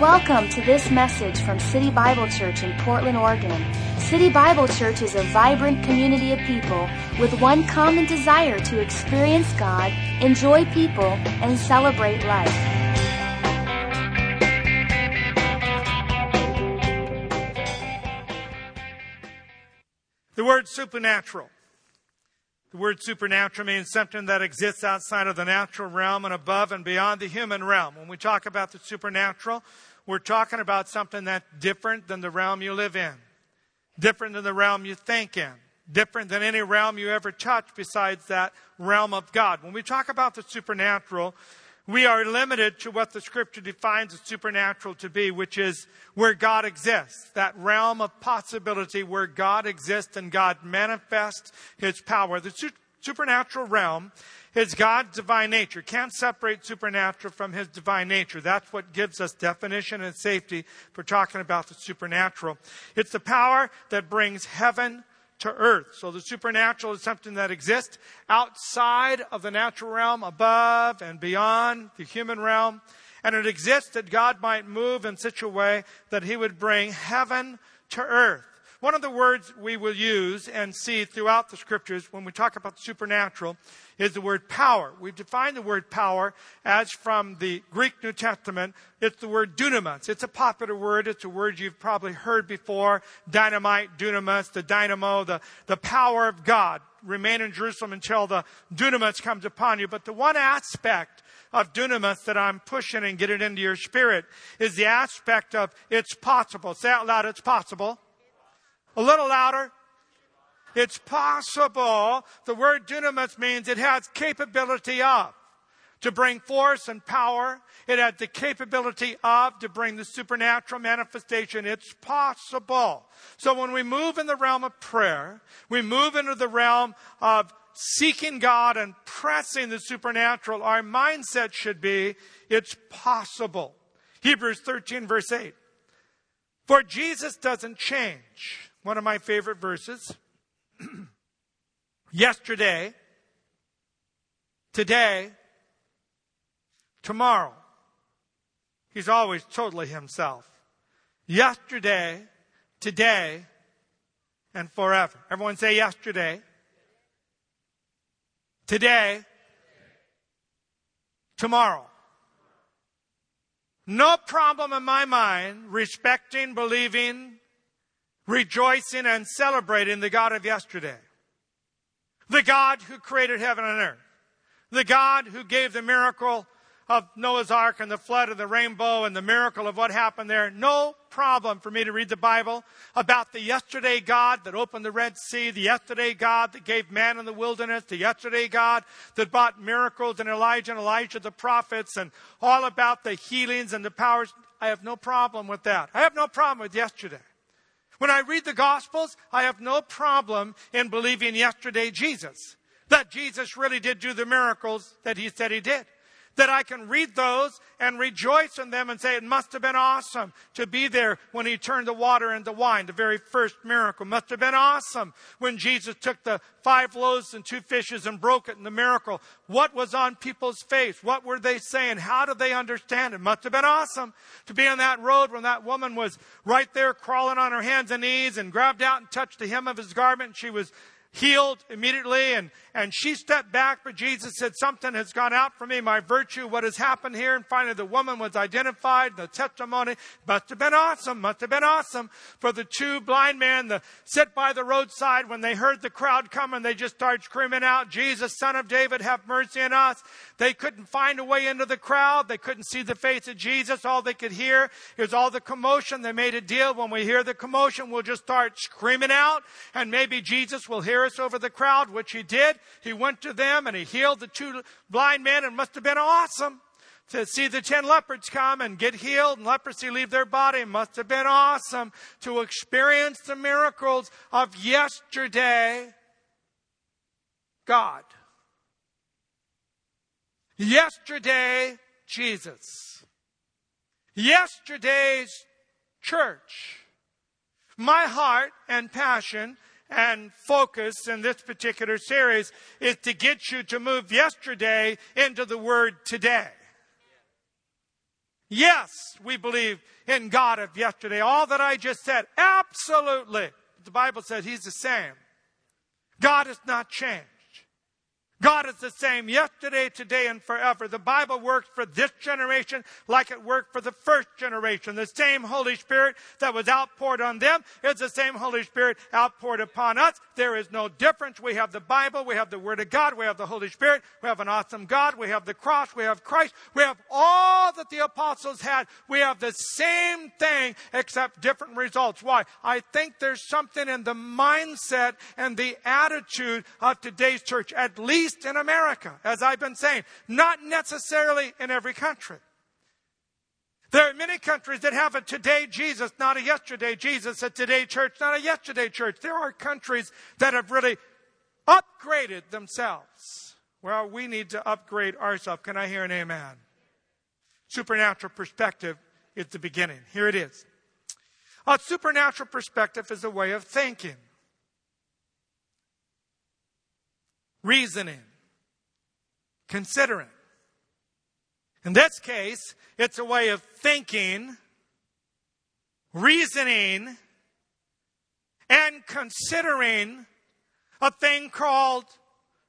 Welcome to this message from City Bible Church in Portland, Oregon. City Bible Church is a vibrant community of people with one common desire to experience God, enjoy people, and celebrate life. The word supernatural. The word supernatural means something that exists outside of the natural realm and above and beyond the human realm. When we talk about the supernatural, we're talking about something that's different than the realm you live in, different than the realm you think in, different than any realm you ever touch besides that realm of God. When we talk about the supernatural, we are limited to what the scripture defines as supernatural to be, which is where God exists, that realm of possibility where God exists and God manifests his power. The supernatural realm is God's divine nature. Can't separate supernatural from his divine nature. That's what gives us definition and safety for talking about the supernatural. It's the power that brings heaven to earth. So the supernatural is something that exists outside of the natural realm, above and beyond the human realm. And it exists that God might move in such a way that he would bring heaven to earth. One of the words we will use and see throughout the scriptures when we talk about the supernatural is the word power. We've defined the word power as from the Greek New Testament. It's the word dunamis. It's a popular word. It's a word you've probably heard before. Dynamite, dunamis, the dynamo, the, the power of God. Remain in Jerusalem until the dunamis comes upon you. But the one aspect of dunamis that I'm pushing and getting into your spirit is the aspect of it's possible. Say out loud, it's possible. A little louder. It's possible. The word dunamis means it has capability of to bring force and power. It has the capability of to bring the supernatural manifestation. It's possible. So when we move in the realm of prayer, we move into the realm of seeking God and pressing the supernatural. Our mindset should be, it's possible. Hebrews 13 verse 8. For Jesus doesn't change. One of my favorite verses. Yesterday, today, tomorrow. He's always totally himself. Yesterday, today, and forever. Everyone say yesterday, today, tomorrow. No problem in my mind respecting, believing, rejoicing and celebrating the God of yesterday. The God who created heaven and earth. The God who gave the miracle of Noah's Ark and the flood of the rainbow and the miracle of what happened there. No problem for me to read the Bible about the yesterday God that opened the Red Sea, the yesterday God that gave man in the wilderness, the yesterday God that brought miracles in Elijah and Elisha the prophets and all about the healings and the powers. I have no problem with that. I have no problem with yesterday. When I read the Gospels, I have no problem in believing yesterday Jesus. That Jesus really did do the miracles that he said he did that I can read those and rejoice in them and say it must have been awesome to be there when he turned the water into wine, the very first miracle. Must have been awesome when Jesus took the five loaves and two fishes and broke it in the miracle. What was on people's face? What were they saying? How did they understand it? Must have been awesome to be on that road when that woman was right there crawling on her hands and knees and grabbed out and touched the hem of his garment and she was healed immediately and, and she stepped back, but Jesus said, something has gone out from me, my virtue, what has happened here? And finally the woman was identified, the testimony must have been awesome, must have been awesome for the two blind men that sit by the roadside when they heard the crowd coming, they just started screaming out, Jesus, son of David, have mercy on us. They couldn't find a way into the crowd. They couldn't see the face of Jesus. All they could hear is all the commotion. They made a deal. When we hear the commotion, we'll just start screaming out and maybe Jesus will hear us over the crowd, which he did. He went to them and he healed the two blind men It must have been awesome to see the ten leopards come and get healed and leprosy leave their body. It must have been awesome to experience the miracles of yesterday. God. Yesterday, Jesus. Yesterday's church. My heart and passion and focus in this particular series is to get you to move yesterday into the word today. Yes, we believe in God of yesterday. All that I just said, absolutely. The Bible says He's the same. God has not changed. God is the same yesterday, today, and forever. The Bible works for this generation like it worked for the first generation. The same Holy Spirit that was outpoured on them is the same Holy Spirit outpoured upon us. There is no difference. We have the Bible, we have the Word of God, we have the Holy Spirit, we have an awesome God, we have the cross, we have Christ, we have all that the apostles had. We have the same thing except different results. Why? I think there's something in the mindset and the attitude of today's church, at least least in America, as I've been saying, not necessarily in every country. There are many countries that have a today Jesus, not a yesterday Jesus, a today church, not a yesterday church. There are countries that have really upgraded themselves. Well, we need to upgrade ourselves. Can I hear an amen? Supernatural perspective is the beginning. Here it is. A supernatural perspective is a way of thinking. Reasoning, considering. In this case, it's a way of thinking, reasoning, and considering a thing called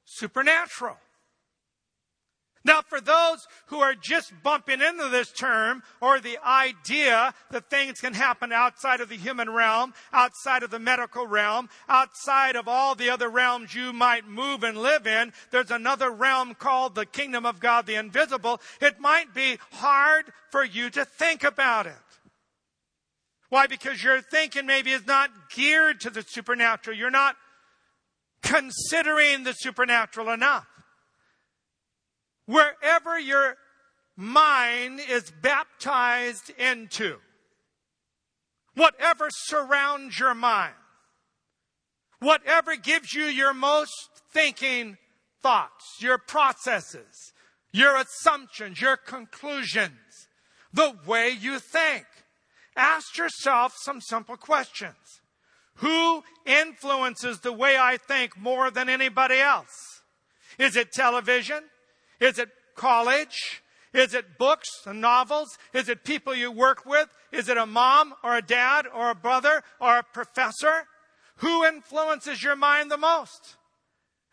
supernatural. Now, for those who are just bumping into this term or the idea that things can happen outside of the human realm, outside of the medical realm, outside of all the other realms you might move and live in, there's another realm called the kingdom of God, the invisible. It might be hard for you to think about it. Why? Because your thinking maybe is not geared to the supernatural. You're not considering the supernatural enough wherever your mind is baptized into, whatever surrounds your mind, whatever gives you your most thinking thoughts, your processes, your assumptions, your conclusions, the way you think. Ask yourself some simple questions. Who influences the way I think more than anybody else? Is it television? Is it college? Is it books and novels? Is it people you work with? Is it a mom or a dad or a brother or a professor? Who influences your mind the most?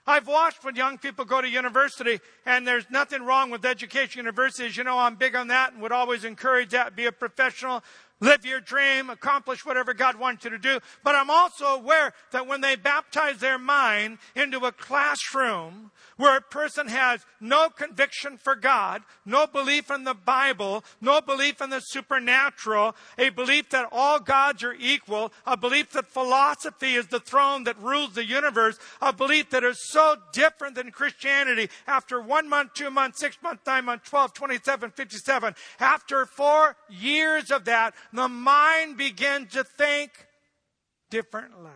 I've watched when young people go to university, and there's nothing wrong with education universities. You know, I'm big on that and would always encourage that. Be a professional, live your dream, accomplish whatever God wants you to do. But I'm also aware that when they baptize their mind into a classroom where a person has no conviction for God, no belief in the Bible, no belief in the supernatural, a belief that all gods are equal, a belief that philosophy is the throne that rules the universe, a belief that is so different than Christianity after one month, two months, six months, nine months, 12, 27, 57, after four years of that, the mind begins to think differently.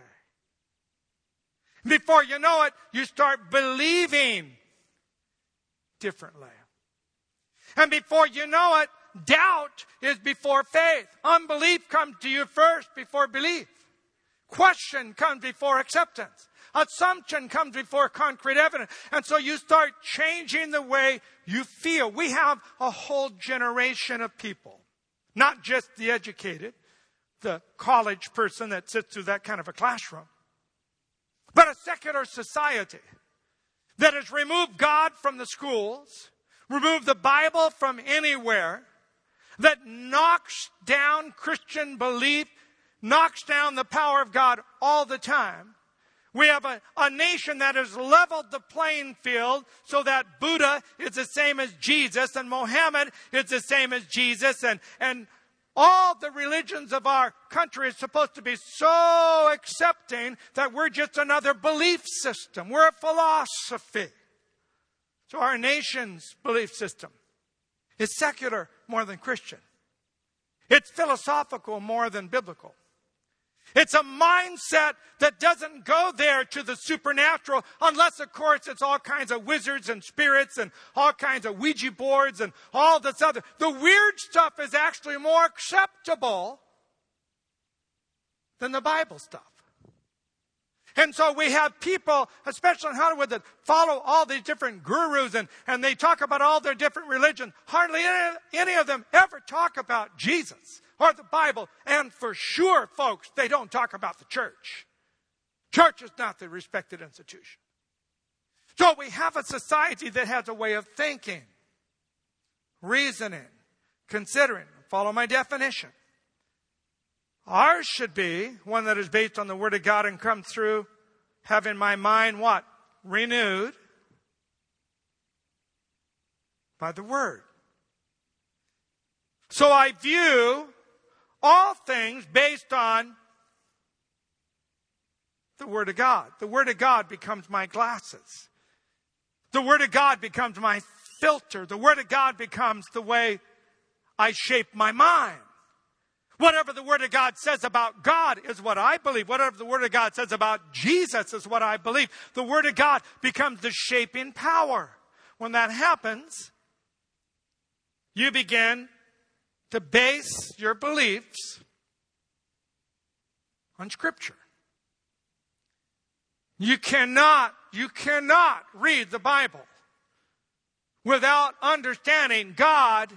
Before you know it, you start believing differently. And before you know it, doubt is before faith. Unbelief comes to you first before belief. Question comes before acceptance. Assumption comes before concrete evidence. And so you start changing the way you feel. We have a whole generation of people, not just the educated, the college person that sits through that kind of a classroom, but a secular society that has removed God from the schools, removed the Bible from anywhere, that knocks down Christian belief, knocks down the power of God all the time. We have a, a nation that has leveled the playing field so that Buddha is the same as Jesus and Mohammed is the same as Jesus and, and all the religions of our country is supposed to be so accepting that we're just another belief system. We're a philosophy. So our nation's belief system is secular more than Christian. It's philosophical more than biblical. It's a mindset that doesn't go there to the supernatural unless, of course, it's all kinds of wizards and spirits and all kinds of Ouija boards and all this other. The weird stuff is actually more acceptable than the Bible stuff. And so we have people, especially in Hollywood, that follow all these different gurus and, and they talk about all their different religions. Hardly any, any of them ever talk about Jesus or the Bible. And for sure, folks, they don't talk about the church. Church is not the respected institution. So we have a society that has a way of thinking, reasoning, considering. Follow my definition. Ours should be one that is based on the Word of God and come through having my mind what? Renewed by the Word. So I view all things based on the Word of God. The Word of God becomes my glasses. The Word of God becomes my filter. The Word of God becomes the way I shape my mind. Whatever the Word of God says about God is what I believe. Whatever the Word of God says about Jesus is what I believe. The Word of God becomes the shaping power. When that happens, you begin to base your beliefs on Scripture. You cannot, you cannot read the Bible without understanding God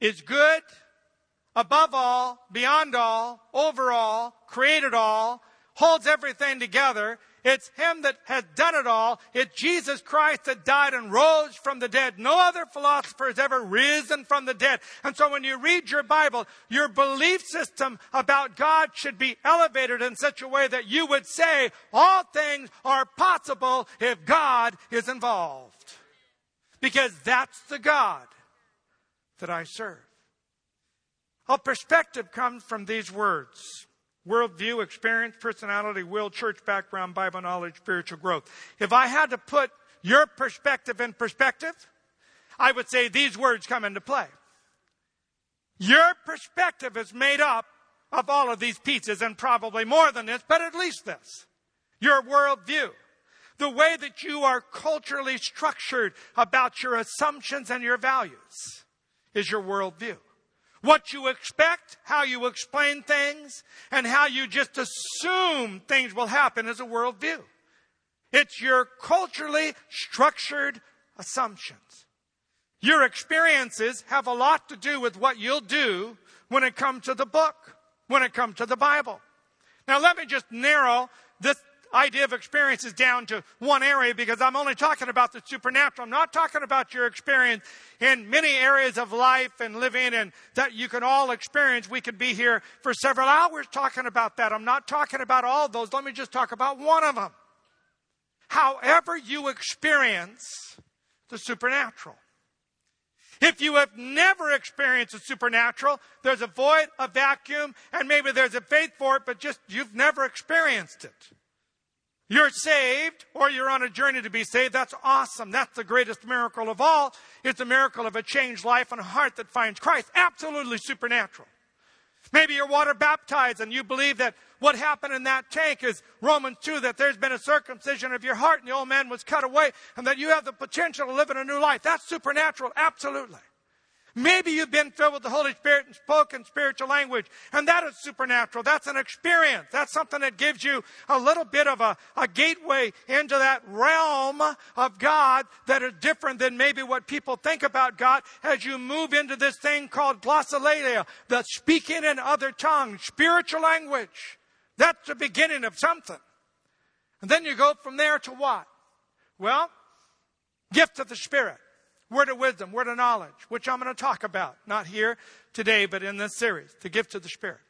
is good above all, beyond all, over all, created all, holds everything together. It's Him that has done it all. It's Jesus Christ that died and rose from the dead. No other philosopher has ever risen from the dead. And so when you read your Bible, your belief system about God should be elevated in such a way that you would say all things are possible if God is involved. Because that's the God that I serve. A perspective comes from these words worldview, experience, personality, will, church background, Bible knowledge, spiritual growth. If I had to put your perspective in perspective, I would say these words come into play. Your perspective is made up of all of these pieces and probably more than this, but at least this. Your worldview. The way that you are culturally structured about your assumptions and your values is your worldview what you expect, how you explain things, and how you just assume things will happen as a worldview. It's your culturally structured assumptions. Your experiences have a lot to do with what you'll do when it comes to the book, when it comes to the Bible. Now let me just narrow this idea of experiences down to one area because I'm only talking about the supernatural. I'm not talking about your experience in many areas of life and living and that you can all experience. We could be here for several hours talking about that. I'm not talking about all those. Let me just talk about one of them. However you experience the supernatural. If you have never experienced the supernatural, there's a void, a vacuum, and maybe there's a faith for it, but just you've never experienced it. You're saved or you're on a journey to be saved. That's awesome. That's the greatest miracle of all. It's a miracle of a changed life and a heart that finds Christ. Absolutely supernatural. Maybe you're water baptized and you believe that what happened in that tank is Romans 2, that there's been a circumcision of your heart and the old man was cut away and that you have the potential to live in a new life. That's supernatural. Absolutely. Maybe you've been filled with the Holy Spirit and spoken spiritual language, and that is supernatural. That's an experience. That's something that gives you a little bit of a, a gateway into that realm of God that is different than maybe what people think about God as you move into this thing called glossolalia, the speaking in other tongues, spiritual language. That's the beginning of something. And then you go from there to what? Well, gift of the Spirit word of wisdom, word of knowledge, which I'm going to talk about, not here today, but in this series, the gift of the Spirit.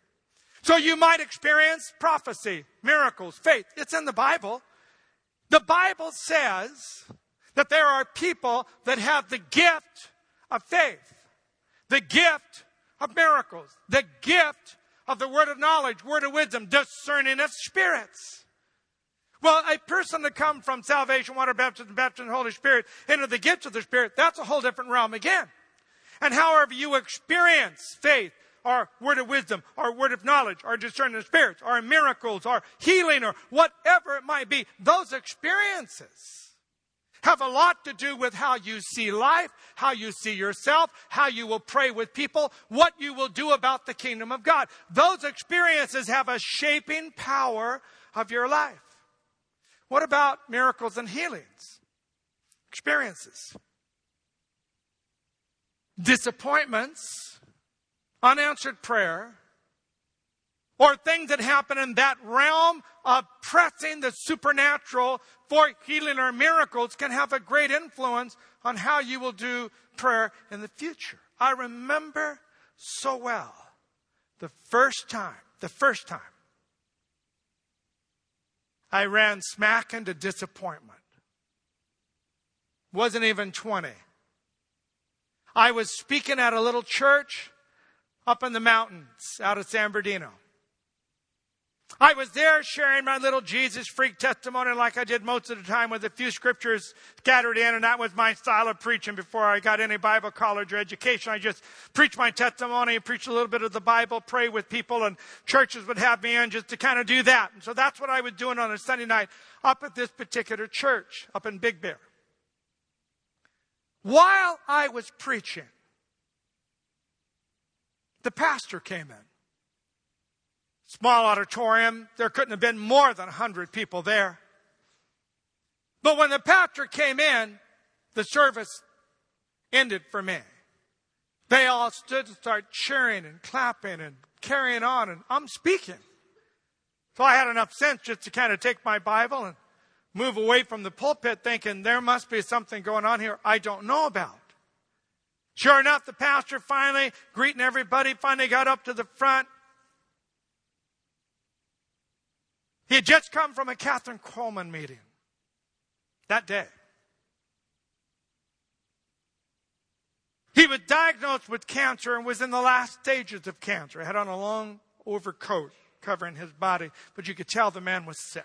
So you might experience prophecy, miracles, faith. It's in the Bible. The Bible says that there are people that have the gift of faith, the gift of miracles, the gift of the word of knowledge, word of wisdom, discerning of spirits. Well, a person to come from salvation, water baptism, baptism, Holy Spirit into the gifts of the Spirit, that's a whole different realm again. And however you experience faith, or word of wisdom, or word of knowledge, or discerning of spirits, or miracles, or healing, or whatever it might be, those experiences have a lot to do with how you see life, how you see yourself, how you will pray with people, what you will do about the kingdom of God. Those experiences have a shaping power of your life? What about miracles and healings? Experiences. Disappointments, unanswered prayer, or things that happen in that realm of pressing the supernatural for healing or miracles can have a great influence on how you will do prayer in the future. I remember so well the first time, the first time I ran smack into disappointment. Wasn't even 20. I was speaking at a little church up in the mountains out of San Bernardino. I was there sharing my little Jesus freak testimony like I did most of the time with a few scriptures scattered in, and that was my style of preaching before I got any Bible college or education. I just preached my testimony, preached a little bit of the Bible, pray with people, and churches would have me in just to kind of do that. And so that's what I was doing on a Sunday night up at this particular church up in Big Bear. While I was preaching, the pastor came in small auditorium. There couldn't have been more than 100 people there. But when the pastor came in, the service ended for me. They all stood and started cheering and clapping and carrying on, and I'm speaking. So I had enough sense just to kind of take my Bible and move away from the pulpit thinking there must be something going on here I don't know about. Sure enough, the pastor finally, greeting everybody, finally got up to the front, He had just come from a Kathryn Kuhlman meeting that day. He was diagnosed with cancer and was in the last stages of cancer. He had on a long overcoat covering his body, but you could tell the man was sick.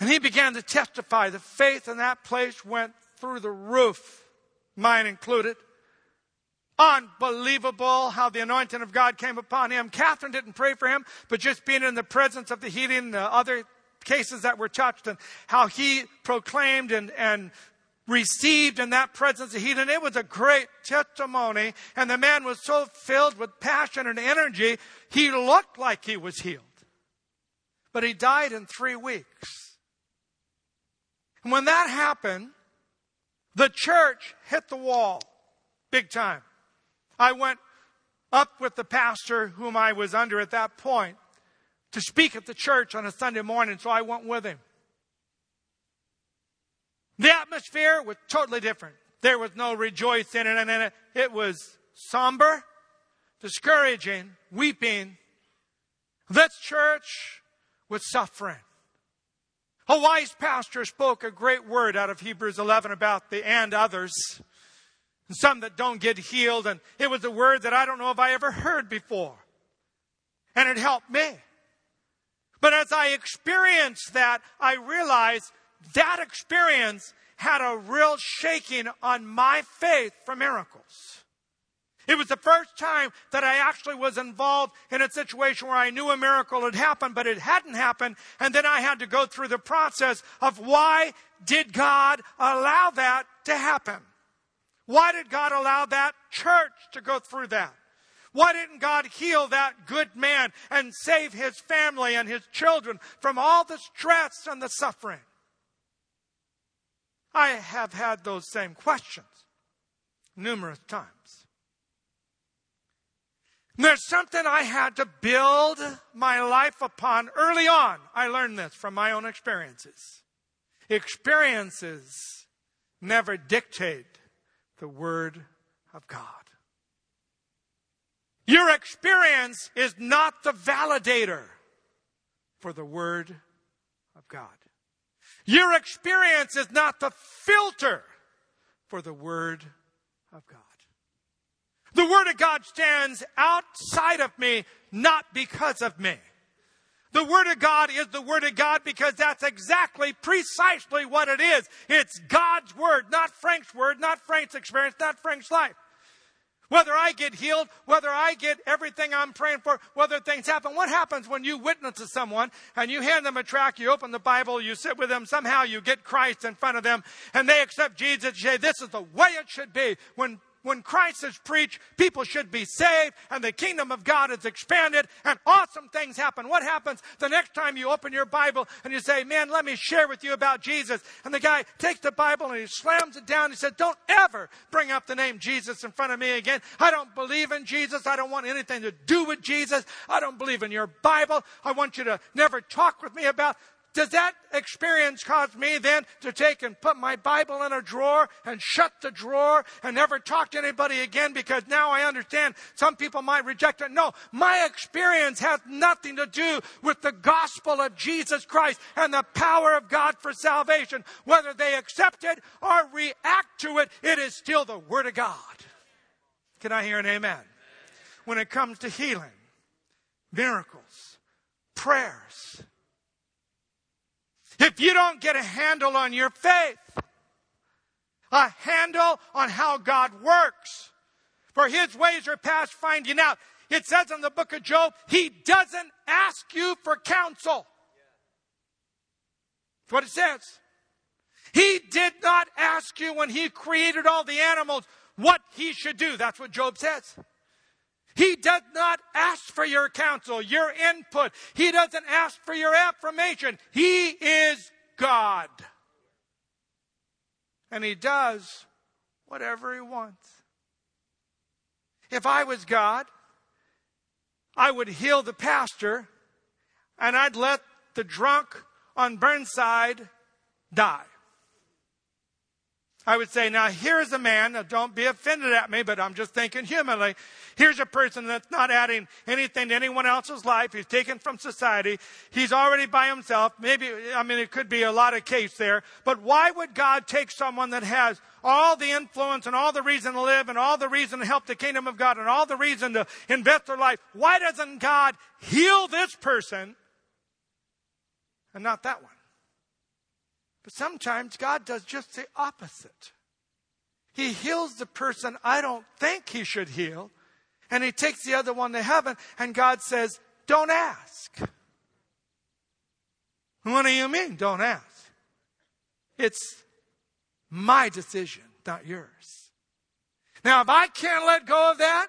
And he began to testify. The faith in that place went through the roof, mine included. Unbelievable how the anointing of God came upon him. Kathryn didn't pray for him, but just being in the presence of the healing, the other cases that were touched, and how he proclaimed and, and received in that presence of healing. It was a great testimony, and the man was so filled with passion and energy, he looked like he was healed. But he died in three weeks. And when that happened, the church hit the wall big time. I went up with the pastor whom I was under at that point to speak at the church on a Sunday morning, so I went with him. The atmosphere was totally different. There was no rejoicing in it. And it was somber, discouraging, weeping. This church was suffering. A wise pastor spoke a great word out of Hebrews 11 about the and others and some that don't get healed. And it was a word that I don't know if I ever heard before. And it helped me. But as I experienced that, I realized that experience had a real shaking on my faith for miracles. It was the first time that I actually was involved in a situation where I knew a miracle had happened, but it hadn't happened. And then I had to go through the process of why did God allow that to happen? Why did God allow that church to go through that? Why didn't God heal that good man and save his family and his children from all the stress and the suffering? I have had those same questions numerous times. There's something I had to build my life upon early on. I learned this from my own experiences. Experiences never dictate the Word of God. Your experience is not the validator for the Word of God. Your experience is not the filter for the Word of God. The Word of God stands outside of me, not because of me. The Word of God is the Word of God because that's exactly, precisely what it is. It's God's Word, not Frank's Word, not Frank's experience, not Frank's life. Whether I get healed, whether I get everything I'm praying for, whether things happen. What happens when you witness to someone and you hand them a tract, you open the Bible, you sit with them, somehow you get Christ in front of them and they accept Jesus, you say, this is the way it should be. When when Christ is preached, people should be saved and the kingdom of God is expanded and awesome things happen. What happens the next time you open your Bible and you say, man, let me share with you about Jesus. And the guy takes the Bible and he slams it down. He said, don't ever bring up the name Jesus in front of me again. I don't believe in Jesus. I don't want anything to do with Jesus. I don't believe in your Bible. I want you to never talk with me about does that experience cause me then to take and put my Bible in a drawer and shut the drawer and never talk to anybody again because now I understand some people might reject it? No, my experience has nothing to do with the gospel of Jesus Christ and the power of God for salvation. Whether they accept it or react to it, it is still the Word of God. Can I hear an amen? When it comes to healing, miracles, prayers, if you don't get a handle on your faith, a handle on how God works, for his ways are past finding out. It says in the book of Job, he doesn't ask you for counsel. That's what it says. He did not ask you when he created all the animals what he should do. That's what Job says. He does not ask for your counsel, your input. He doesn't ask for your affirmation. He is God. And He does whatever He wants. If I was God, I would heal the pastor and I'd let the drunk on Burnside die. I would say, now here's a man, now don't be offended at me, but I'm just thinking humanly. Here's a person that's not adding anything to anyone else's life. He's taken from society. He's already by himself. Maybe, I mean, it could be a lot of case there. But why would God take someone that has all the influence and all the reason to live and all the reason to help the kingdom of God and all the reason to invest their life? Why doesn't God heal this person and not that one? But sometimes God does just the opposite. He heals the person I don't think he should heal, and he takes the other one to heaven, and God says, Don't ask. What do you mean, don't ask? It's my decision, not yours. Now, if I can't let go of that,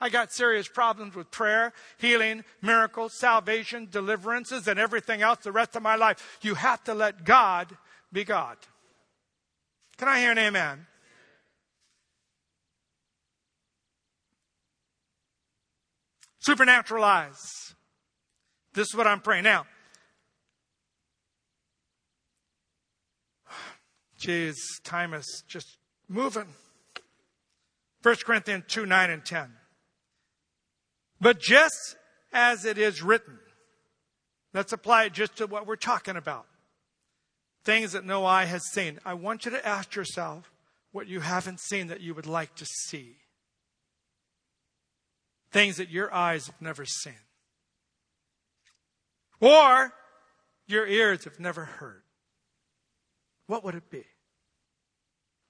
I got serious problems with prayer, healing, miracles, salvation, deliverances, and everything else the rest of my life. You have to let God be God. Can I hear an amen? Supernatural eyes. This is what I'm praying. Now, geez, time is just moving. 1 Corinthians 2 9 and 10. But just as it is written, let's apply it just to what we're talking about. Things that no eye has seen. I want you to ask yourself what you haven't seen that you would like to see. Things that your eyes have never seen. Or your ears have never heard. What would it be?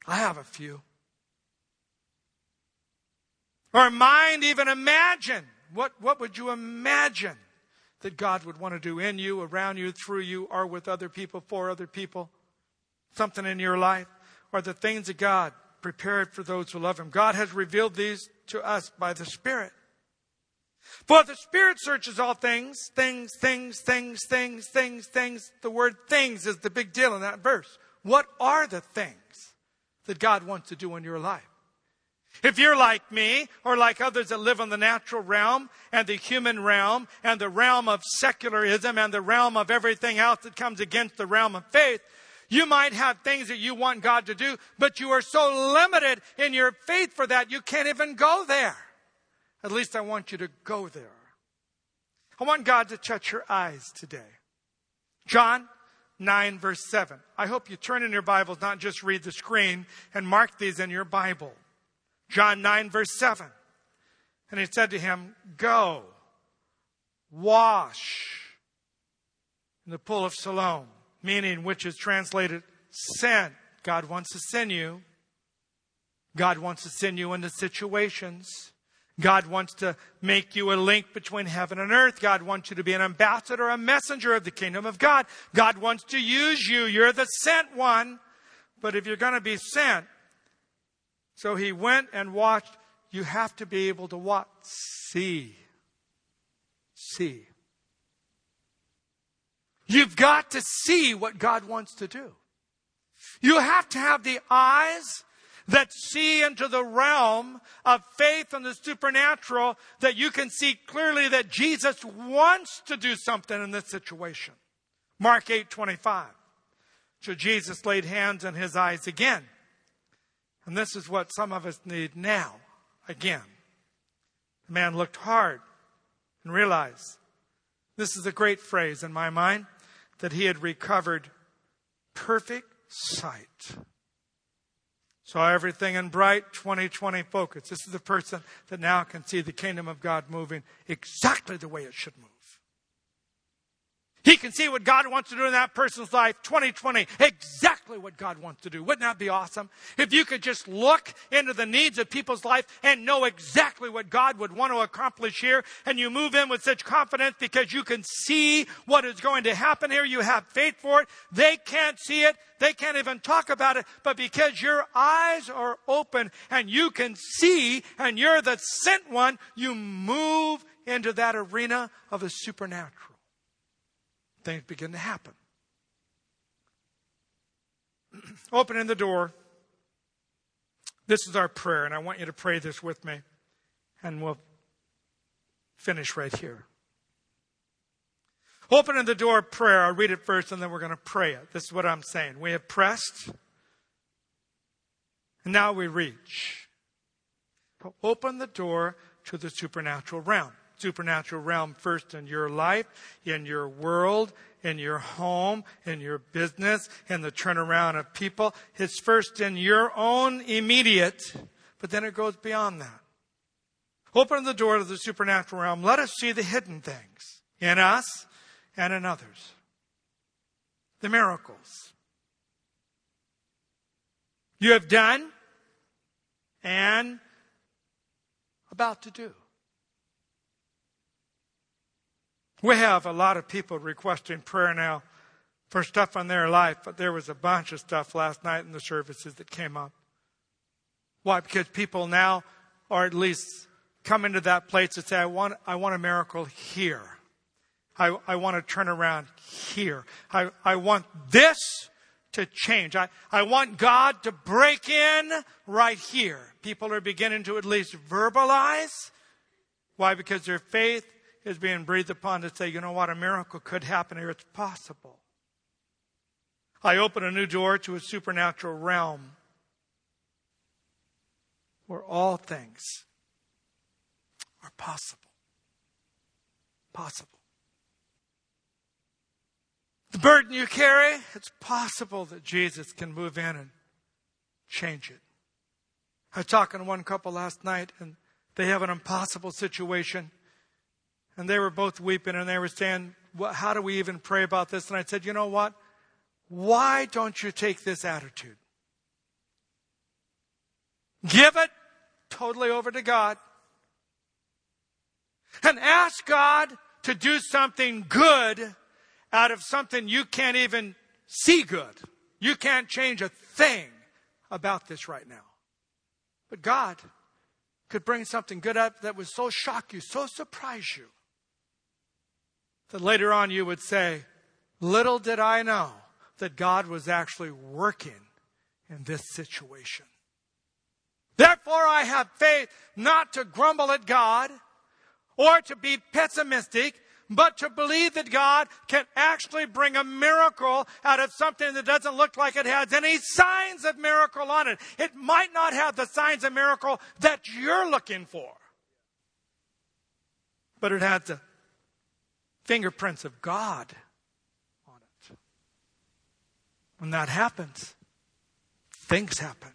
I have a few. Or mind even imagine what, what would you imagine that God would want to do in you, around you, through you, or with other people, for other people? Something in your life? Or the things of God prepared for those who love Him? God has revealed these to us by the Spirit. For the Spirit searches all things, things, things, things, things, things, things. The word things is the big deal in that verse. What are the things that God wants to do in your life? If you're like me, or like others that live in the natural realm and the human realm and the realm of secularism and the realm of everything else that comes against the realm of faith, you might have things that you want God to do, but you are so limited in your faith for that, you can't even go there. At least I want you to go there. I want God to touch your eyes today. John 9, verse 7. I hope you turn in your Bibles, not just read the screen, and mark these in your Bible. John 9, verse 7. And he said to him, Go, wash in the pool of Siloam, meaning which is translated sent. God wants to send you. God wants to send you into situations. God wants to make you a link between heaven and earth. God wants you to be an ambassador, a messenger of the kingdom of God. God wants to use you. You're the sent one. But if you're going to be sent, So he went and watched. You have to be able to what? See. See. You've got to see what God wants to do. You have to have the eyes that see into the realm of faith and the supernatural that you can see clearly that Jesus wants to do something in this situation. Mark 8 25. So Jesus laid hands on his eyes again. And this is what some of us need now, again. The man looked hard and realized this is a great phrase in my mind that he had recovered perfect sight. Saw everything in bright 2020 focus. This is the person that now can see the kingdom of God moving exactly the way it should move. Can see what God wants to do in that person's life 2020, exactly what God wants to do. Wouldn't that be awesome? If you could just look into the needs of people's life and know exactly what God would want to accomplish here, and you move in with such confidence because you can see what is going to happen here. You have faith for it. They can't see it. They can't even talk about it, but because your eyes are open and you can see and you're the sent one, you move into that arena of the supernatural things begin to happen. Opening the door. This is our prayer, and I want you to pray this with me, and we'll finish right here. Opening the door prayer, I'll read it first and then we're going to pray it. This is what I'm saying. We have pressed, and now we reach. Open the door to the supernatural realm supernatural realm first in your life, in your world, in your home, in your business, in the turnaround of people. It's first in your own immediate, but then it goes beyond that. Open the door to the supernatural realm. Let us see the hidden things in us and in others. The miracles you have done and about to do. We have a lot of people requesting prayer now for stuff in their life, but there was a bunch of stuff last night in the services that came up. Why? Because people now are at least come into that place to say, I want, I want a miracle here. I, I want to turn around here. I, I want this to change. I, I want God to break in right here. People are beginning to at least verbalize. Why? Because their faith is being breathed upon to say, you know what, a miracle could happen here. It's possible. I open a new door to a supernatural realm where all things are possible. Possible. The burden you carry, it's possible that Jesus can move in and change it. I was talking to one couple last night, and they have an impossible situation. And they were both weeping and they were saying, well, How do we even pray about this? And I said, You know what? Why don't you take this attitude? Give it totally over to God and ask God to do something good out of something you can't even see good. You can't change a thing about this right now. But God could bring something good up that would so shock you, so surprise you, that later on you would say, Little did I know that God was actually working in this situation. Therefore, I have faith not to grumble at God or to be pessimistic, but to believe that God can actually bring a miracle out of something that doesn't look like it has any signs of miracle on it. It might not have the signs of miracle that you're looking for, but it has the fingerprints of God on it. When that happens, things happen.